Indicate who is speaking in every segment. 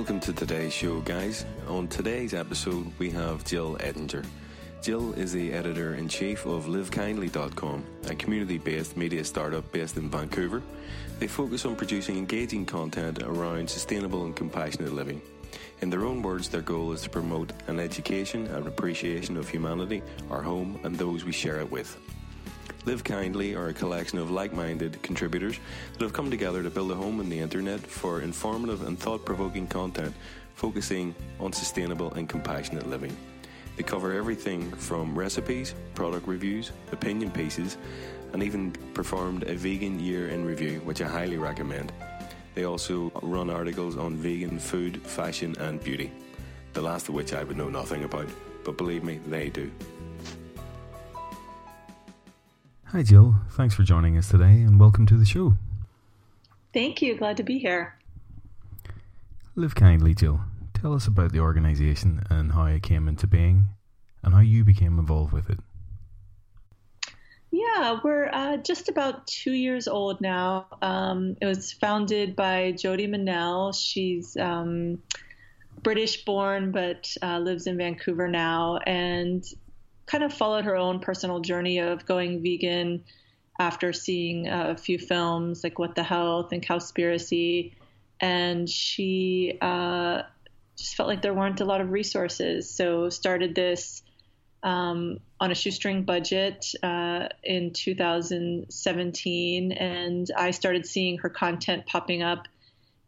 Speaker 1: Welcome to today's show, guys. On today's episode, we have Jill Ettinger. Jill is the editor in chief of livekindly.com, a community based media startup based in Vancouver. They focus on producing engaging content around sustainable and compassionate living. In their own words, their goal is to promote an education and appreciation of humanity, our home, and those we share it with. Live Kindly are a collection of like minded contributors that have come together to build a home on the internet for informative and thought provoking content focusing on sustainable and compassionate living. They cover everything from recipes, product reviews, opinion pieces, and even performed a vegan year in review, which I highly recommend. They also run articles on vegan food, fashion, and beauty, the last of which I would know nothing about, but believe me, they do.
Speaker 2: Hi, Jill. Thanks for joining us today and welcome to the show.
Speaker 3: Thank you. Glad to be here.
Speaker 2: Live kindly, Jill. Tell us about the organisation and how it came into being and how you became involved with it.
Speaker 3: Yeah, we're uh, just about two years old now. Um, it was founded by Jody Manel. She's um, British born but uh, lives in Vancouver now and kind of followed her own personal journey of going vegan after seeing a few films like What the Health and Cowspiracy. And she uh, just felt like there weren't a lot of resources. So started this um, on a shoestring budget uh, in 2017, and I started seeing her content popping up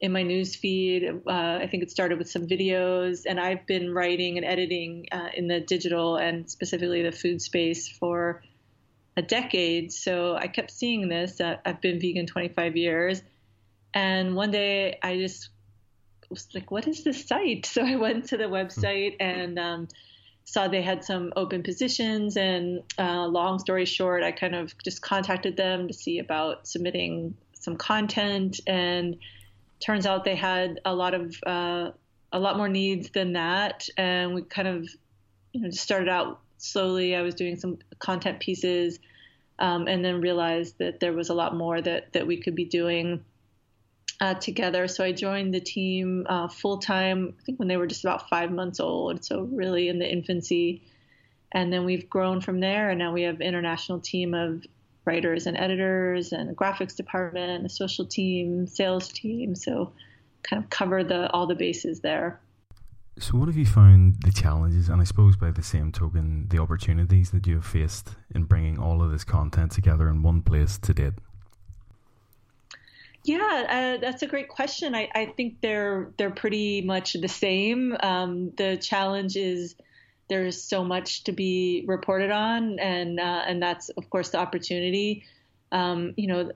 Speaker 3: in my news feed. Uh, I think it started with some videos, and I've been writing and editing uh, in the digital and specifically the food space for a decade. So I kept seeing this. Uh, I've been vegan 25 years, and one day I just was like, what is this site? So I went to the website and um, saw they had some open positions. And uh, long story short, I kind of just contacted them to see about submitting some content. And turns out they had a lot of uh, a lot more needs than that. And we kind of you know started out slowly. I was doing some content pieces. Um, and then realized that there was a lot more that, that we could be doing uh, together. So I joined the team uh, full time, I think when they were just about five months old. So really in the infancy. And then we've grown from there. And now we have an international team of writers and editors and a graphics department, a social team, sales team. So kind of cover the all the bases there.
Speaker 2: So, what have you found the challenges, and I suppose by the same token, the opportunities that you have faced in bringing all of this content together in one place to date?
Speaker 3: Yeah, uh, that's a great question. I, I, think they're they're pretty much the same. Um, the challenge is there's so much to be reported on, and uh, and that's of course the opportunity. Um, you know,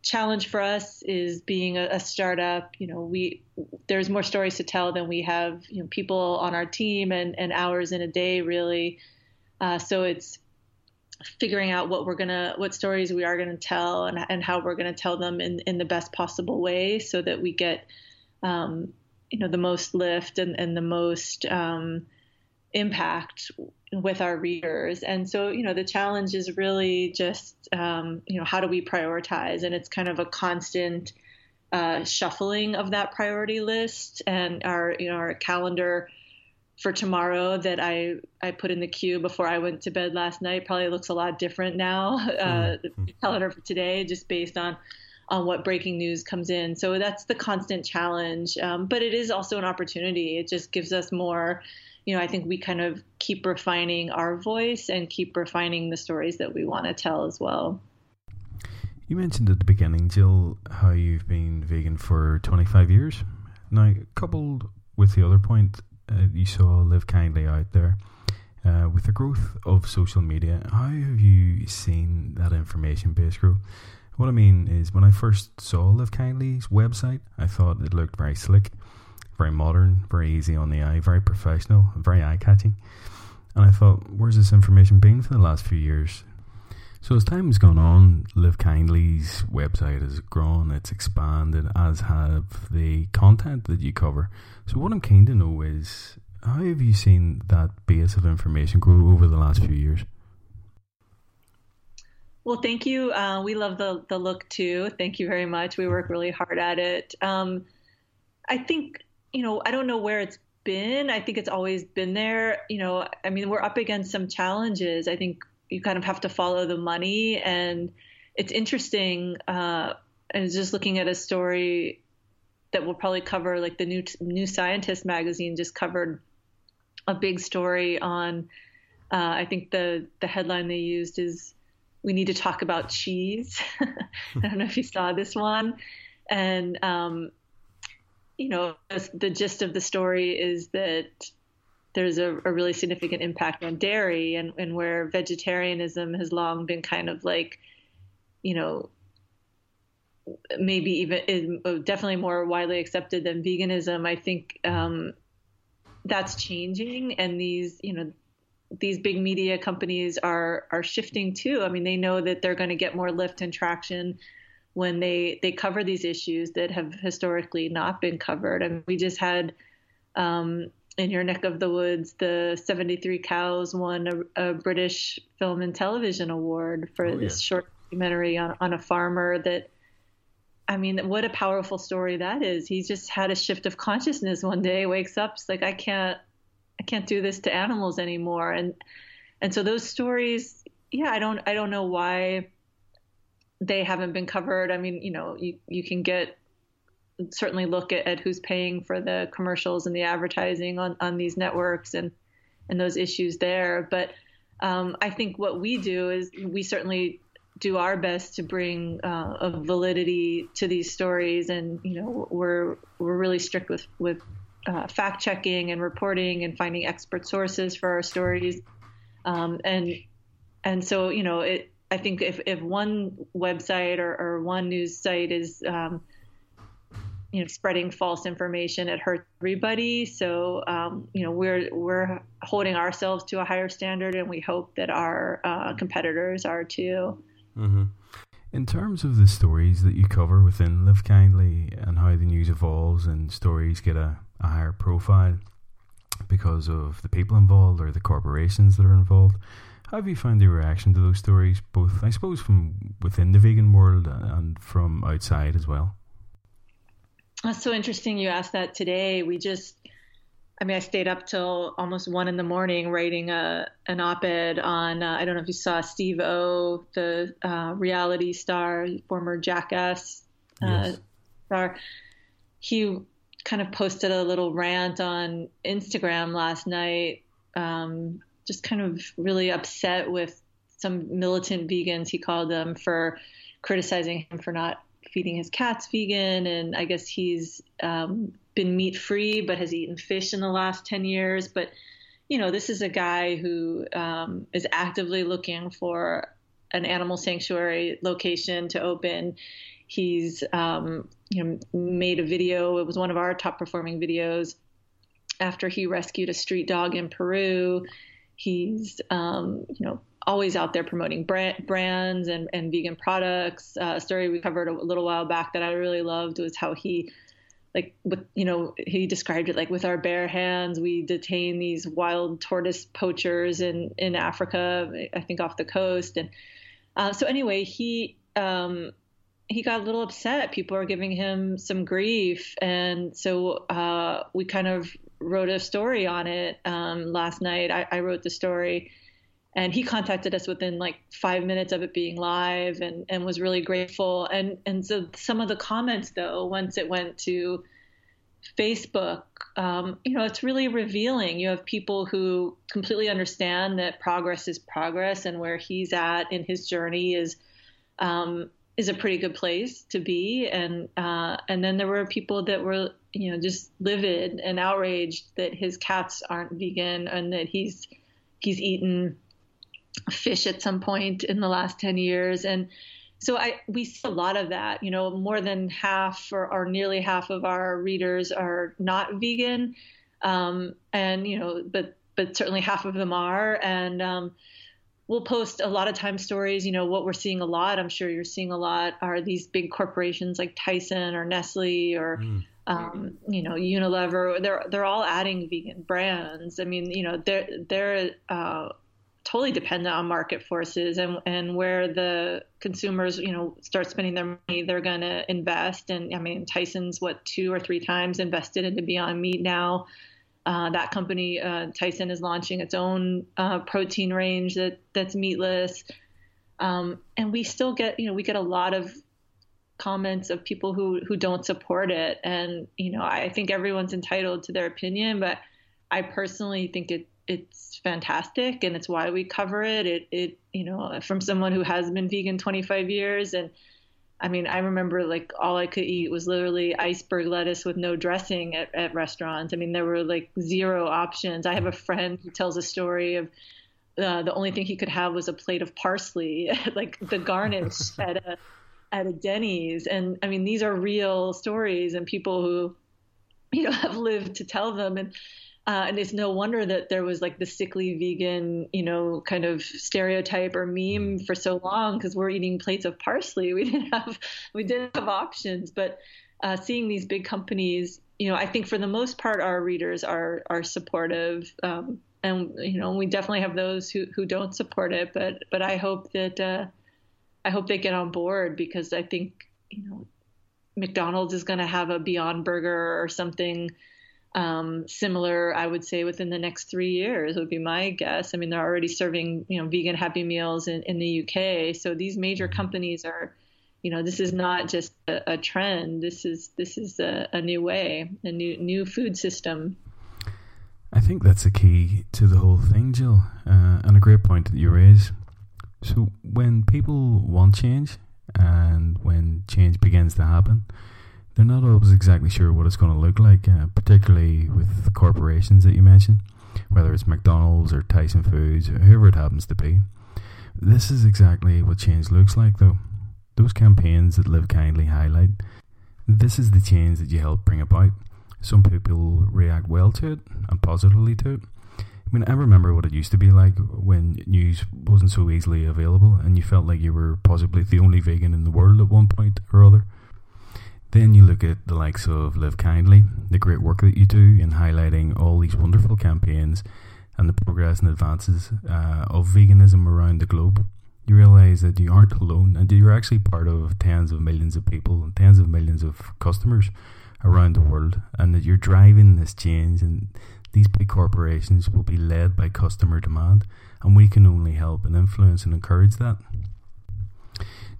Speaker 3: challenge for us is being a, a, startup. You know, we there's more stories to tell than we have you know people on our team and and hours in a day really. Uh, so it's figuring out what we're gonna what stories we are gonna tell and, and how we're gonna tell them in, in the best possible way so that we get um, you know the most lift and, and the most um, impact with our readers and so you know the challenge is really just um, you know how do we prioritize and it's kind of a constant uh, shuffling of that priority list and our you know our calendar for tomorrow that I, I put in the queue before I went to bed last night probably looks a lot different now. Uh, mm-hmm. the calendar for today, just based on on what breaking news comes in. So that's the constant challenge. Um, but it is also an opportunity. It just gives us more. You know, I think we kind of keep refining our voice and keep refining the stories that we want to tell as well.
Speaker 2: You mentioned at the beginning, Jill, how you've been vegan for 25 years. Now, coupled with the other point uh, you saw Live Kindly out there. Uh, with the growth of social media, how have you seen that information base grow? What I mean is, when I first saw Live Kindly's website, I thought it looked very slick, very modern, very easy on the eye, very professional, very eye catching. And I thought, where's this information been for the last few years? So as time has gone on, Live Kindly's website has grown, it's expanded, as have the content that you cover. So what I'm keen to know is how have you seen that base of information grow over the last few years?
Speaker 3: Well, thank you. Uh, we love the the look too. Thank you very much. We work really hard at it. Um, I think you know, I don't know where it's been. I think it's always been there. You know, I mean, we're up against some challenges. I think you kind of have to follow the money, and it's interesting. Uh, was just looking at a story that will probably cover, like the new New Scientist magazine just covered a big story on. Uh, I think the the headline they used is "We need to talk about cheese." I don't know if you saw this one, and um, you know, the gist of the story is that there's a, a, really significant impact on dairy and, and where vegetarianism has long been kind of like, you know, maybe even is definitely more widely accepted than veganism. I think um, that's changing, and these, you know, these big media companies are are shifting too. I mean, they know that they're going to get more lift and traction when they they cover these issues that have historically not been covered. And we just had um, in your neck of the woods, the 73 Cows won a, a British Film and Television Award for oh, this yes. short documentary on, on a farmer that. I mean, what a powerful story that is. He just had a shift of consciousness one day, wakes up, it's like I can't, I can't do this to animals anymore, and and so those stories, yeah, I don't, I don't know why they haven't been covered. I mean, you know, you, you can get certainly look at, at who's paying for the commercials and the advertising on, on these networks and and those issues there. But um, I think what we do is we certainly do our best to bring uh, a validity to these stories, and you know we're we're really strict with with uh, fact checking and reporting and finding expert sources for our stories, um, and and so you know it I think if, if one website or, or one news site is, um, you know, spreading false information, it hurts everybody. So, um, you know, we're we're holding ourselves to a higher standard, and we hope that our uh, competitors are too.
Speaker 2: Mm-hmm. In terms of the stories that you cover within Live Kindly and how the news evolves and stories get a, a higher profile because of the people involved or the corporations that are involved, how have you found the reaction to those stories, both, I suppose, from within the vegan world and from outside as well?
Speaker 3: That's so interesting you asked that today. We just, I mean, I stayed up till almost one in the morning writing a an op-ed on. Uh, I don't know if you saw Steve-O, the uh, reality star, former Jackass uh, yes. star. He kind of posted a little rant on Instagram last night um, just kind of really upset with some militant vegans, he called them, for criticizing him for not feeding his cats vegan. And I guess he's um, been meat free, but has eaten fish in the last 10 years. But, you know, this is a guy who um, is actively looking for an animal sanctuary location to open. He's, um, you know, made a video. It was one of our top performing videos after he rescued a street dog in Peru. He's, um, you know, always out there promoting brand, brands and, and vegan products. Uh, a story we covered a little while back that I really loved was how he, like, with you know, he described it like with our bare hands, we detain these wild tortoise poachers in in Africa, I think off the coast, and uh, so anyway, he. Um, he got a little upset. People are giving him some grief, and so uh, we kind of wrote a story on it um, last night. I, I, wrote the story, and he contacted us within like five minutes of it being live, and and was really grateful. And and so some of the comments though, once it went to Facebook, um, you know, it's really revealing. You have people who completely understand that progress is progress, and where he's at in his journey is. Um, is a pretty good place to be, and uh, and then there were people that were you know just livid and outraged that his cats aren't vegan and that he's he's eaten fish at some point in the last 10 years. And so I we see a lot of that you know more than half or, or nearly half of our readers are not vegan. Um, and you know but but certainly half of them are. And um, we'll post a lot of time stories. You know, what we're seeing a lot, I'm sure you're seeing a lot, are these big corporations like Tyson or Nestle or mm um, you know, Unilever, they're they're all adding vegan brands. I mean, you know, they're they're uh, totally dependent on market forces and and where the consumers you know start spending their money they're going to invest and i mean tyson's what two or three times invested into beyond meat now uh, that company uh, tyson is launching its own uh, protein range that that's meatless um, and we still get you know we get a lot of comments of people who who don't support it and you know i think everyone's entitled to their opinion but i personally think it it's fantastic and it's why we cover it. It, it, you know, from someone who has been vegan 25 years. And I mean, I remember like all I could eat was literally iceberg lettuce with no dressing at, at restaurants. I mean, there were like zero options. I have a friend who tells a story of uh, the only thing he could have was a plate of parsley, like the garnish at a, at a Denny's. And I mean, these are real stories and people who, you know, have lived to tell them. And, uh, and it's no wonder that there was like the sickly vegan, you know, kind of stereotype or meme for so long because we're eating plates of parsley. We didn't have we didn't have options. But uh, seeing these big companies, you know, I think for the most part our readers are are supportive. Um, and you know, we definitely have those who who don't support it. But but I hope that uh, I hope they get on board because I think you know McDonald's is going to have a Beyond Burger or something um, similar, I would say, within the next three years would be my guess. I mean, they're already serving, you know, vegan Happy Meals in, in the UK. So these major companies are, you know, this is not just a, a trend. This is this is a, a, new way, a new new food system.
Speaker 2: I think that's a key to the whole thing, Jill, uh, and a great point that you raise. So when people want change, and when change begins to happen, they're not always exactly sure what it's going to look like, uh, particularly with corporations that you mentioned, whether it's McDonald's or Tyson Foods or whoever it happens to be. This is exactly what change looks like, though. Those campaigns that Live Kindly highlight, this is the change that you help bring about. Some people react well to it and positively to it. I mean, I remember what it used to be like when news wasn't so easily available and you felt like you were possibly the only vegan in the world at one point or other. Then you look at the likes of Live Kindly, the great work that you do in highlighting all these wonderful campaigns and the progress and advances uh, of veganism around the globe. You realize that you aren't alone and you're actually part of tens of millions of people and tens of millions of customers around the world, and that you're driving this change. And these big corporations will be led by customer demand, and we can only help and influence and encourage that.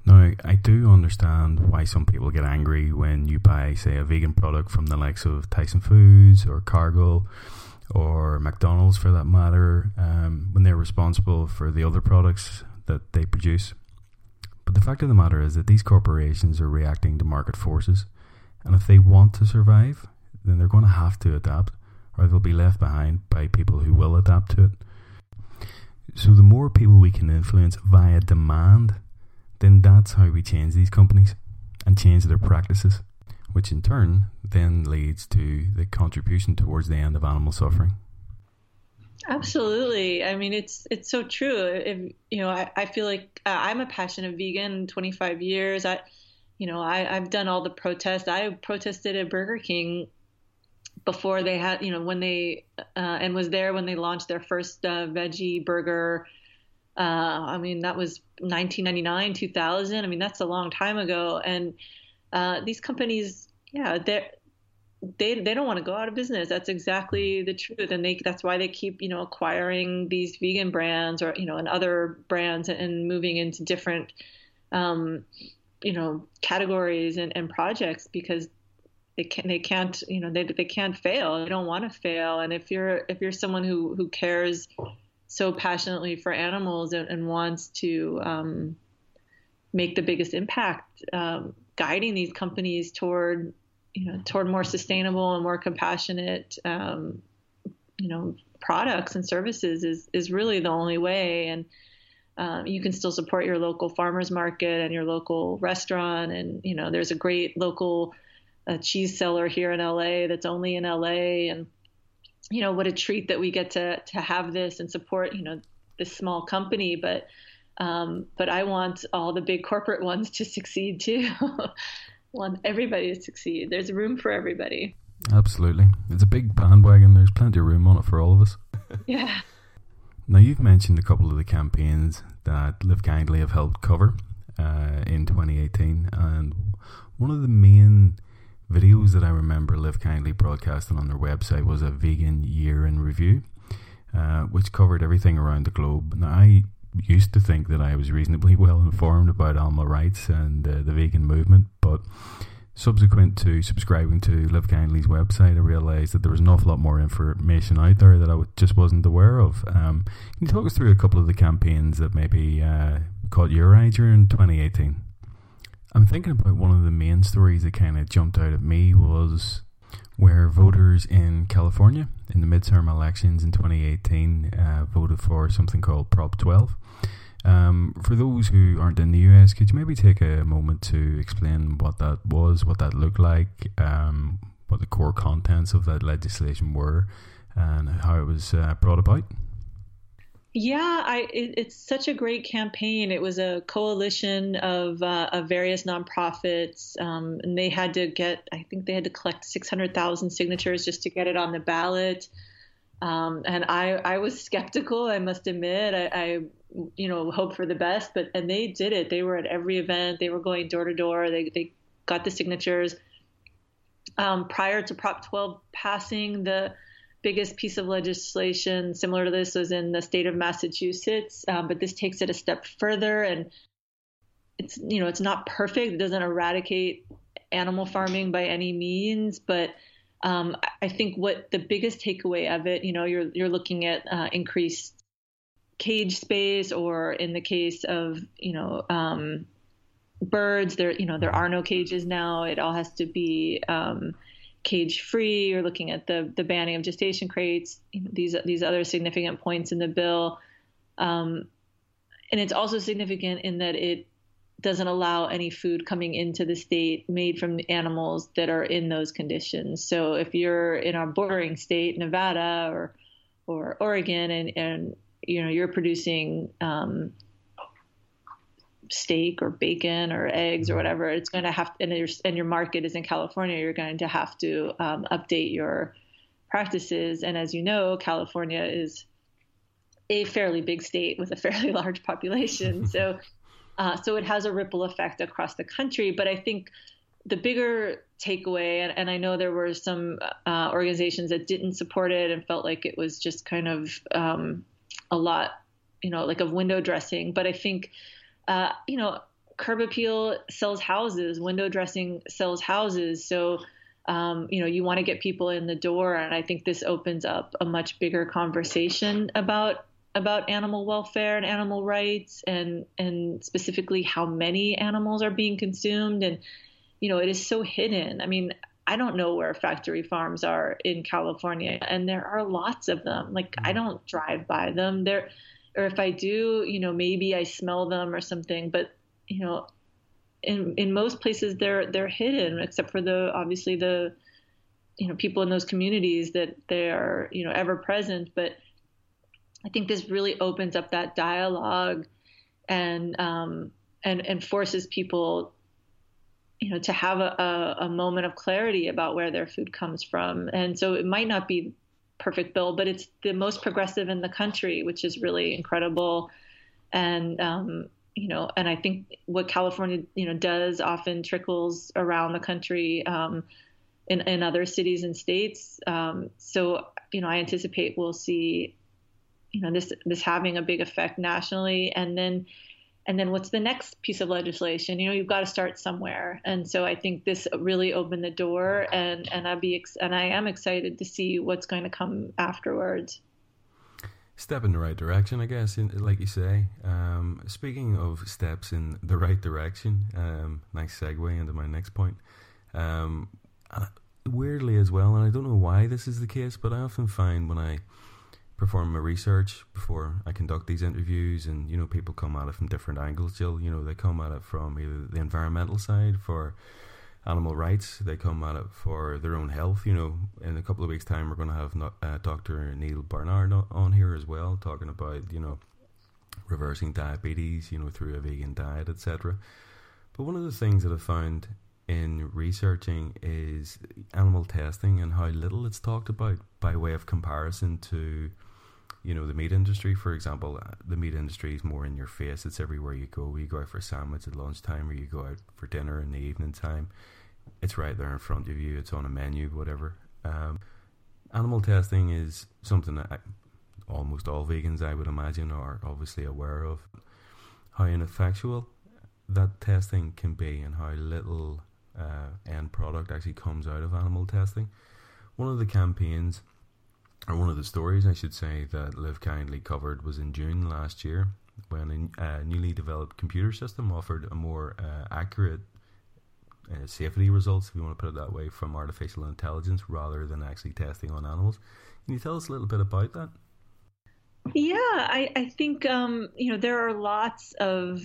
Speaker 2: Now, I do understand why some people get angry when you buy, say, a vegan product from the likes of Tyson Foods or Cargill or McDonald's for that matter, um, when they're responsible for the other products that they produce. But the fact of the matter is that these corporations are reacting to market forces, and if they want to survive, then they're going to have to adapt, or they'll be left behind by people who will adapt to it. So, the more people we can influence via demand then that's how we change these companies and change their practices, which in turn then leads to the contribution towards the end of animal suffering.
Speaker 3: Absolutely. I mean, it's it's so true. If you know, I, I feel like uh, I'm a passionate vegan. 25 years. I, you know, I I've done all the protests. I protested at Burger King before they had, you know, when they uh, and was there when they launched their first uh, veggie burger uh, I mean, that was 1999, 2000. I mean, that's a long time ago. And uh, these companies, yeah, they they they don't want to go out of business. That's exactly the truth, and they that's why they keep you know acquiring these vegan brands or you know and other brands and moving into different um, you know categories and, and projects because they can they can't you know they they can't fail. They don't want to fail. And if you're if you're someone who who cares so passionately for animals and, and wants to um, make the biggest impact, um, guiding these companies toward you know toward more sustainable and more compassionate um, you know products and services is is really the only way. And um, you can still support your local farmers market and your local restaurant. And you know there's a great local uh, cheese seller here in LA that's only in LA and you know what a treat that we get to to have this and support you know this small company but um, but I want all the big corporate ones to succeed too. want everybody to succeed. There's room for everybody.
Speaker 2: Absolutely, it's a big bandwagon. There's plenty of room on it for all of us.
Speaker 3: yeah.
Speaker 2: Now, you've mentioned a couple of the campaigns that Live Kindly have helped cover uh, in 2018, and one of the main videos that I remember Live Kindly broadcasting on their website was a vegan year in review, uh, which covered everything around the globe. Now, I used to think that I was reasonably well informed about animal rights and uh, the vegan movement, but subsequent to subscribing to Live Kindly's website, I realised that there was an awful lot more information out there that I just wasn't aware of. Um, can you talk us through a couple of the campaigns that maybe uh, caught your eye during 2018? I'm thinking about one of the main stories that kind of jumped out at me was where voters in California in the midterm elections in 2018 uh, voted for something called Prop 12. Um, for those who aren't in the US, could you maybe take a moment to explain what that was, what that looked like, um, what the core contents of that legislation were, and how it was uh, brought about?
Speaker 3: Yeah, I, it, it's such a great campaign. It was a coalition of, uh, of various nonprofits, um, and they had to get, I think they had to collect 600,000 signatures just to get it on the ballot. Um, and I, I was skeptical, I must admit. I, I, you know, hope for the best, but and they did it. They were at every event. They were going door to door. They they got the signatures. Um, prior to Prop 12 passing, the biggest piece of legislation similar to this was in the state of Massachusetts, um, but this takes it a step further, and it's you know it's not perfect. It doesn't eradicate animal farming by any means, but um, I think what the biggest takeaway of it, you know, you're you're looking at uh, increased cage space, or in the case of you know um, birds, there you know there are no cages now. It all has to be um, cage free. You're looking at the the banning of gestation crates. These these other significant points in the bill, um, and it's also significant in that it doesn't allow any food coming into the state made from animals that are in those conditions. So if you're in a bordering state, Nevada or or Oregon, and and you know you're producing um, steak or bacon or eggs or whatever, it's going to have and your and your market is in California, you're going to have to um, update your practices. And as you know, California is a fairly big state with a fairly large population, so uh, so it has a ripple effect across the country. But I think the bigger takeaway, and, and I know there were some uh, organizations that didn't support it and felt like it was just kind of um, a lot, you know, like of window dressing. But I think, uh, you know, curb appeal sells houses, window dressing sells houses. So, um, you know, you want to get people in the door. And I think this opens up a much bigger conversation about about animal welfare and animal rights and and specifically how many animals are being consumed and you know it is so hidden i mean i don't know where factory farms are in california and there are lots of them like i don't drive by them there or if i do you know maybe i smell them or something but you know in in most places they're they're hidden except for the obviously the you know people in those communities that they are you know ever present but I think this really opens up that dialogue and um, and and forces people, you know, to have a, a, a, moment of clarity about where their food comes from. And so it might not be perfect bill, but it's the most progressive in the country, which is really incredible. And um, you know, and I think what California, you know, does often trickles around the country. Um, in, in other cities and states. Um, so, you know, I anticipate we'll see you know this this having a big effect nationally and then and then what's the next piece of legislation? You know you've got to start somewhere. And so i think this really opened the door and and i be ex- and i am excited to see what's going to come afterwards.
Speaker 2: Step in the right direction i guess in, like you say. Um, speaking of steps in the right direction um, nice segue into my next point. Um, weirdly as well and i don't know why this is the case but i often find when i perform my research before I conduct these interviews, and you know, people come at it from different angles. Jill, you know, they come at it from either the environmental side for animal rights, they come at it for their own health. You know, in a couple of weeks' time, we're going to have uh, Dr. Neal Barnard on here as well, talking about you know reversing diabetes, you know, through a vegan diet, etc. But one of the things that I found in researching is animal testing and how little it's talked about by way of comparison to you know the meat industry, for example, uh, the meat industry is more in your face. It's everywhere you go. You go out for a sandwich at lunchtime, or you go out for dinner in the evening time. It's right there in front of you. It's on a menu, whatever. Um, animal testing is something that I, almost all vegans, I would imagine, are obviously aware of. How ineffectual that testing can be, and how little uh, end product actually comes out of animal testing. One of the campaigns or one of the stories, I should say, that Live Kindly covered was in June last year when a uh, newly developed computer system offered a more uh, accurate uh, safety results, if you want to put it that way, from artificial intelligence rather than actually testing on animals. Can you tell us a little bit about that?
Speaker 3: Yeah, I, I think um, you know there are lots of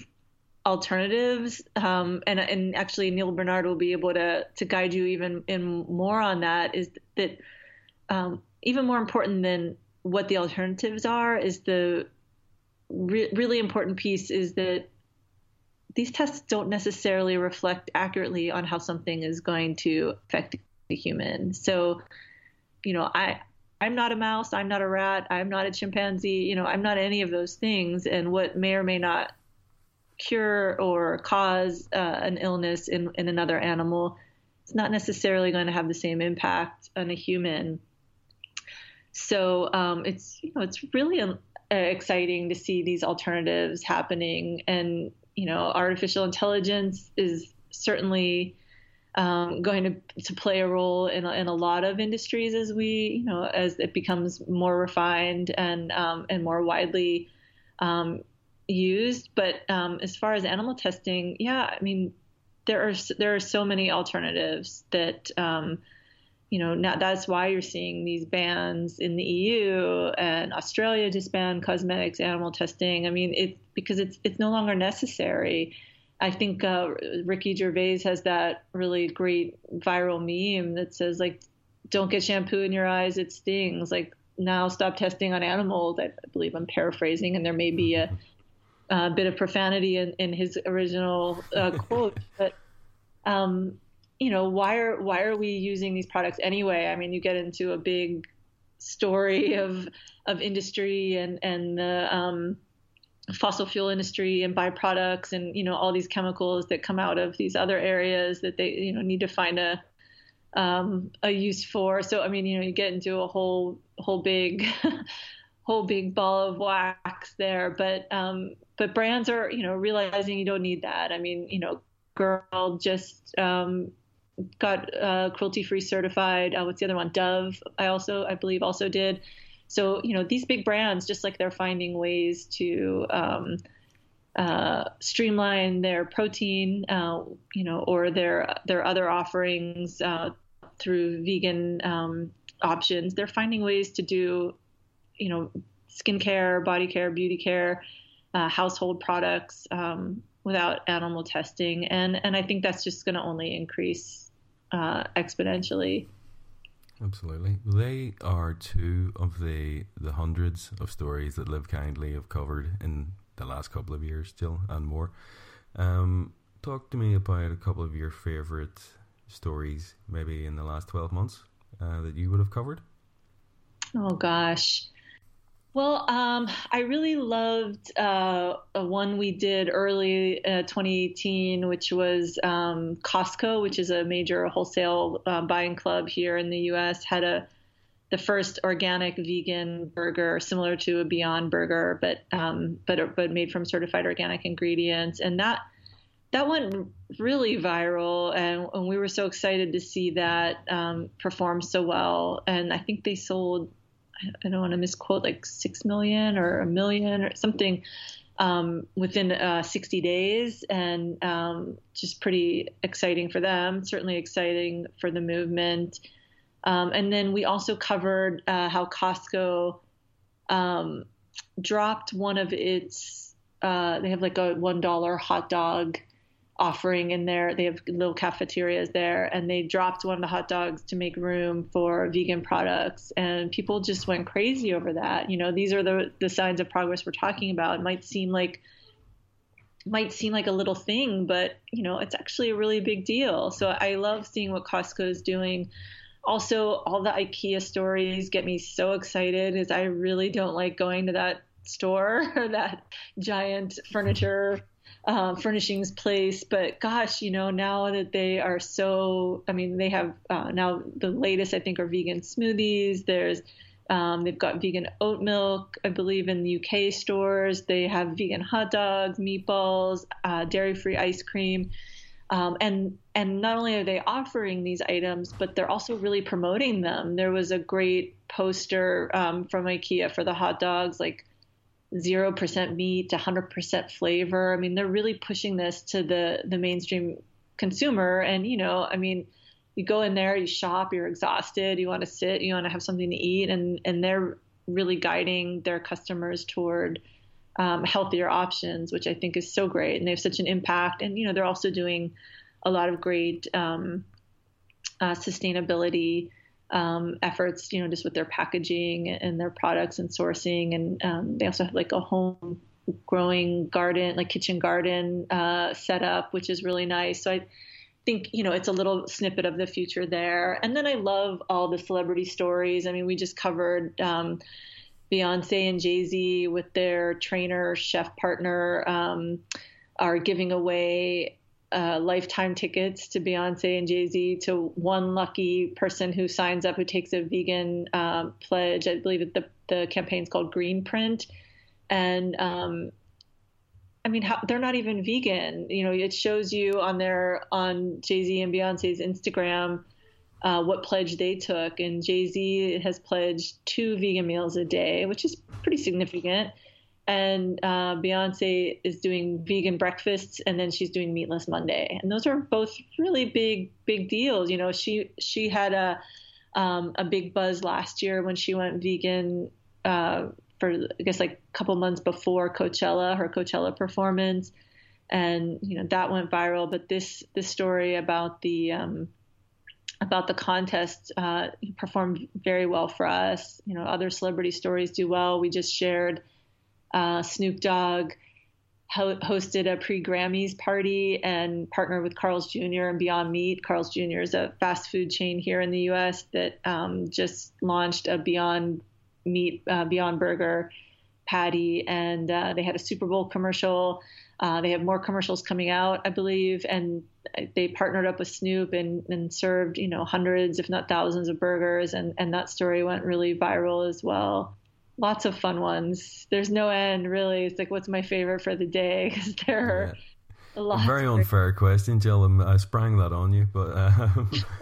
Speaker 3: alternatives, um, and and actually Neal Barnard will be able to to guide you even in more on that. Is that um, even more important than what the alternatives are is the re- really important piece is that these tests don't necessarily reflect accurately on how something is going to affect the human. So, you know, I I'm not a mouse, I'm not a rat, I'm not a chimpanzee, you know, I'm not any of those things and what may or may not cure or cause uh, an illness in in another animal it's not necessarily going to have the same impact on a human so um, it's you know it's really um, exciting to see these alternatives happening, and you know artificial intelligence is certainly um, going to to play a role in in a lot of industries as we you know as it becomes more refined and um, and more widely um, used. But um, as far as animal testing, yeah, I mean there are there are so many alternatives that um, you know, now that's why you're seeing these bans in the EU and Australia disband cosmetics animal testing. I mean, it's because it's it's no longer necessary. I think uh, Ricky Gervais has that really great viral meme that says like, "Don't get shampoo in your eyes; it stings." Like now, stop testing on animals. I believe I'm paraphrasing, and there may be a, a bit of profanity in, in his original uh, quote, but um, you know, why are why are we using these products anyway? I mean, you get into a big story of of industry and and the um, fossil fuel industry and byproducts and you know all these chemicals that come out of these other areas that they you know need to find a um, a use for. So I mean, you know, you get into a whole whole big whole big ball of wax there. But um, but brands are you know realizing you don't need that. I mean, you know, girl just um, got uh, cruelty free certified. Uh, what's the other one? Dove. I also, I believe, also did. So you know, these big brands, just like they're finding ways to um, uh, streamline their protein, uh, you know, or their their other offerings uh, through vegan um, options. They're finding ways to do, you know, skincare, body care, beauty care, uh, household products. Um, without animal testing and and I think that's just going to only increase uh, exponentially.
Speaker 2: Absolutely. They are two of the the hundreds of stories that Live Kindly have covered in the last couple of years, still and more. Um, talk to me about a couple of your favorite stories, maybe in the last twelve months, uh, that you would have covered.
Speaker 3: Oh gosh. Well, um, I really loved uh, one we did early uh, 2018, which was um, Costco, which is a major wholesale uh, buying club here in the U.S. Had a the first organic vegan burger, similar to a Beyond Burger, but um, but but made from certified organic ingredients, and that that went really viral, and, and we were so excited to see that um, perform so well. And I think they sold I don't want to misquote like six million or a million or something um, within uh, 60 days, and um, just pretty exciting for them. Certainly exciting for the movement. Um, and then we also covered uh, how Costco um, dropped one of its. Uh, they have like a one dollar hot dog offering in there. They have little cafeterias there, and they dropped one of the hot dogs to make room for vegan products, and people just went crazy over that. You know, these are the the signs of progress we're talking about. It might seem like might seem like a little thing, but you know, it's actually a really big deal. So I love seeing what Costco is doing also, all the IKEA stories get me so excited because I really don't like going to that store or that giant furniture uh, furnishings place. But gosh, you know, now that they are so, I mean, they have uh, now the latest, I think, are vegan smoothies. There's um, they've got vegan oat milk, I believe, in the UK stores. They have vegan hot dogs, meatballs, uh, dairy-free ice cream. Um, and and not only are they offering these items, but they're also really promoting them. There was a great poster um, from IKEA for the hot dogs, like zero percent meat to hundred percent flavor. I mean, they're really pushing this to the the mainstream consumer. And you know, I mean, you go in there, you shop, you're exhausted, you want to sit, you want to have something to eat, and and they're really guiding their customers toward um, healthier options, which I think is so great. And they have such an impact. And, you know, they're also doing a lot of great um, uh, sustainability um, efforts, you know, just with their packaging and their products and sourcing. And um, they also have like a home growing garden, like kitchen garden uh, setup, which is really nice. So I think, you know, it's a little snippet of the future there. And then I love all the celebrity stories. I mean, we just covered, um, Beyonce and Jay Z, with their trainer chef partner, um, are giving away uh, lifetime tickets to Beyonce and Jay Z to one lucky person who signs up who takes a vegan um, pledge. I believe the the campaign's called Green Print, and um, I mean how, they're not even vegan. You know, it shows you on their on Jay Z and Beyonce's Instagram uh, what pledge they took. And Jay Z has pledged two vegan meals a day, which is pretty significant. And uh, Beyonce is doing vegan breakfasts, and then she's doing meatless Monday. And those are both really big, big deals. You know, she she had a um, a big buzz last year when she went vegan uh, for I guess like a couple months before Coachella, her Coachella performance, and you know that went viral. But this this story about the um, about the contest uh, performed very well for us. You know, other celebrity stories do well. We just shared uh, Snoop Dogg ho- hosted a pre Grammys party and partnered with Carl's Jr. and Beyond Meat. Carl's Jr. is a fast food chain here in the U.S. that um, just launched a Beyond Meat, uh, Beyond Burger patty, and uh, they had a Super Bowl commercial. Uh, they have more commercials coming out, I believe, and they partnered up with Snoop and, and served, you know, hundreds, if not thousands of burgers. And, and that story went really viral as well. Lots of fun ones. There's no end, really. It's like, what's my favorite for the day? Because there are yeah. a lot.
Speaker 1: Very unfair question, Jill. I sprang that on you, but. Um...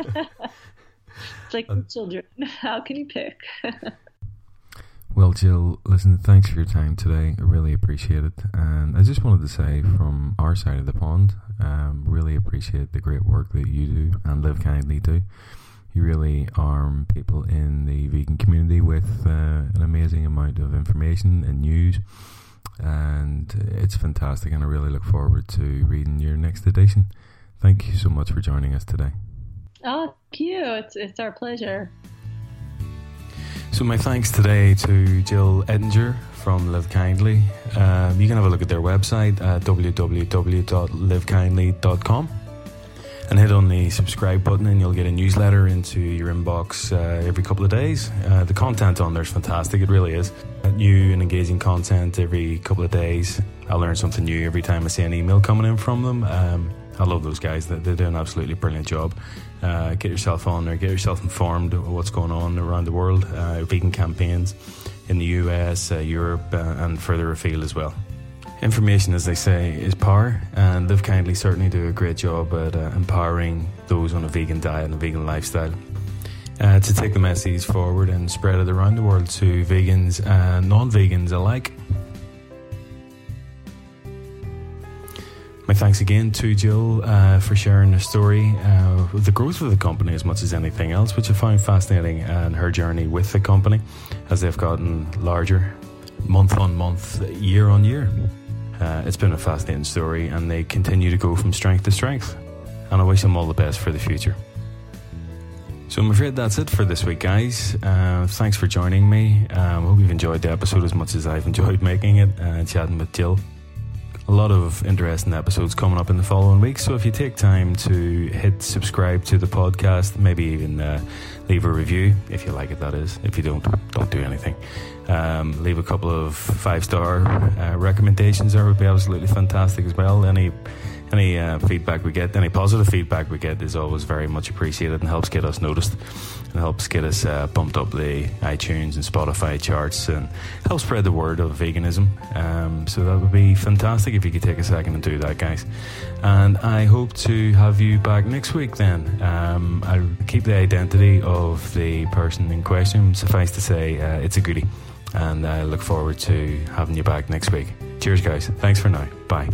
Speaker 3: it's like uh, children. How can you pick?
Speaker 2: Well, Jill, listen, thanks for your time today. I really appreciate it. And I just wanted to say from our side of the pond, um, really appreciate the great work that you do and Live Kindly do. You really arm people in the vegan community with uh, an amazing amount of information and news. And it's fantastic, and I really look forward to reading your next edition. Thank you so much for joining us today.
Speaker 3: Oh, thank you. It's, it's our pleasure.
Speaker 2: So, my thanks today to Jill Ettinger from Live Kindly. Um, you can have a look at their website at www.livekindly.com and hit on the subscribe button, and you'll get a newsletter into your inbox uh, every couple of days. Uh, the content on there is fantastic, it really is. New and engaging content every couple of days. I learn something new every time I see an email coming in from them. Um, I love those guys. They, they do an absolutely brilliant job. Uh, get yourself on there, get yourself informed of what's going on around the world, uh, vegan campaigns in the US, uh, Europe, uh, and further afield as well. Information, as they say, is power, and Live Kindly certainly do a great job at uh, empowering those on a vegan diet and a vegan lifestyle. Uh, to take the message forward and spread it around the world to vegans and non vegans alike. My thanks again to Jill uh, for sharing her story, uh, the growth of the company as much as anything else, which I found fascinating, and her journey with the company as they've gotten larger month on month, year on year. Uh, it's been a fascinating story, and they continue to go from strength to strength. And I wish them all the best for the future. So I'm afraid that's it for this week, guys. Uh, thanks for joining me. Um, I hope you've enjoyed the episode as much as I've enjoyed making it and chatting with Jill a lot of interesting episodes coming up in the following weeks. So if you take time to hit subscribe to the podcast, maybe even uh, leave a review if you like it, that is. If you don't, don't do anything. Um, leave a couple of five star uh, recommendations. That would be absolutely fantastic as well. Any any uh, feedback we get, any positive feedback we get, is always very much appreciated and helps get us noticed and helps get us uh, bumped up the iTunes and Spotify charts and helps spread the word of veganism. Um, so that would be fantastic if you could take a second and do that, guys. And I hope to have you back next week then. Um, I'll keep the identity of the person in question. Suffice to say, uh, it's a goodie. And I look forward to having you back next week. Cheers, guys. Thanks for now. Bye.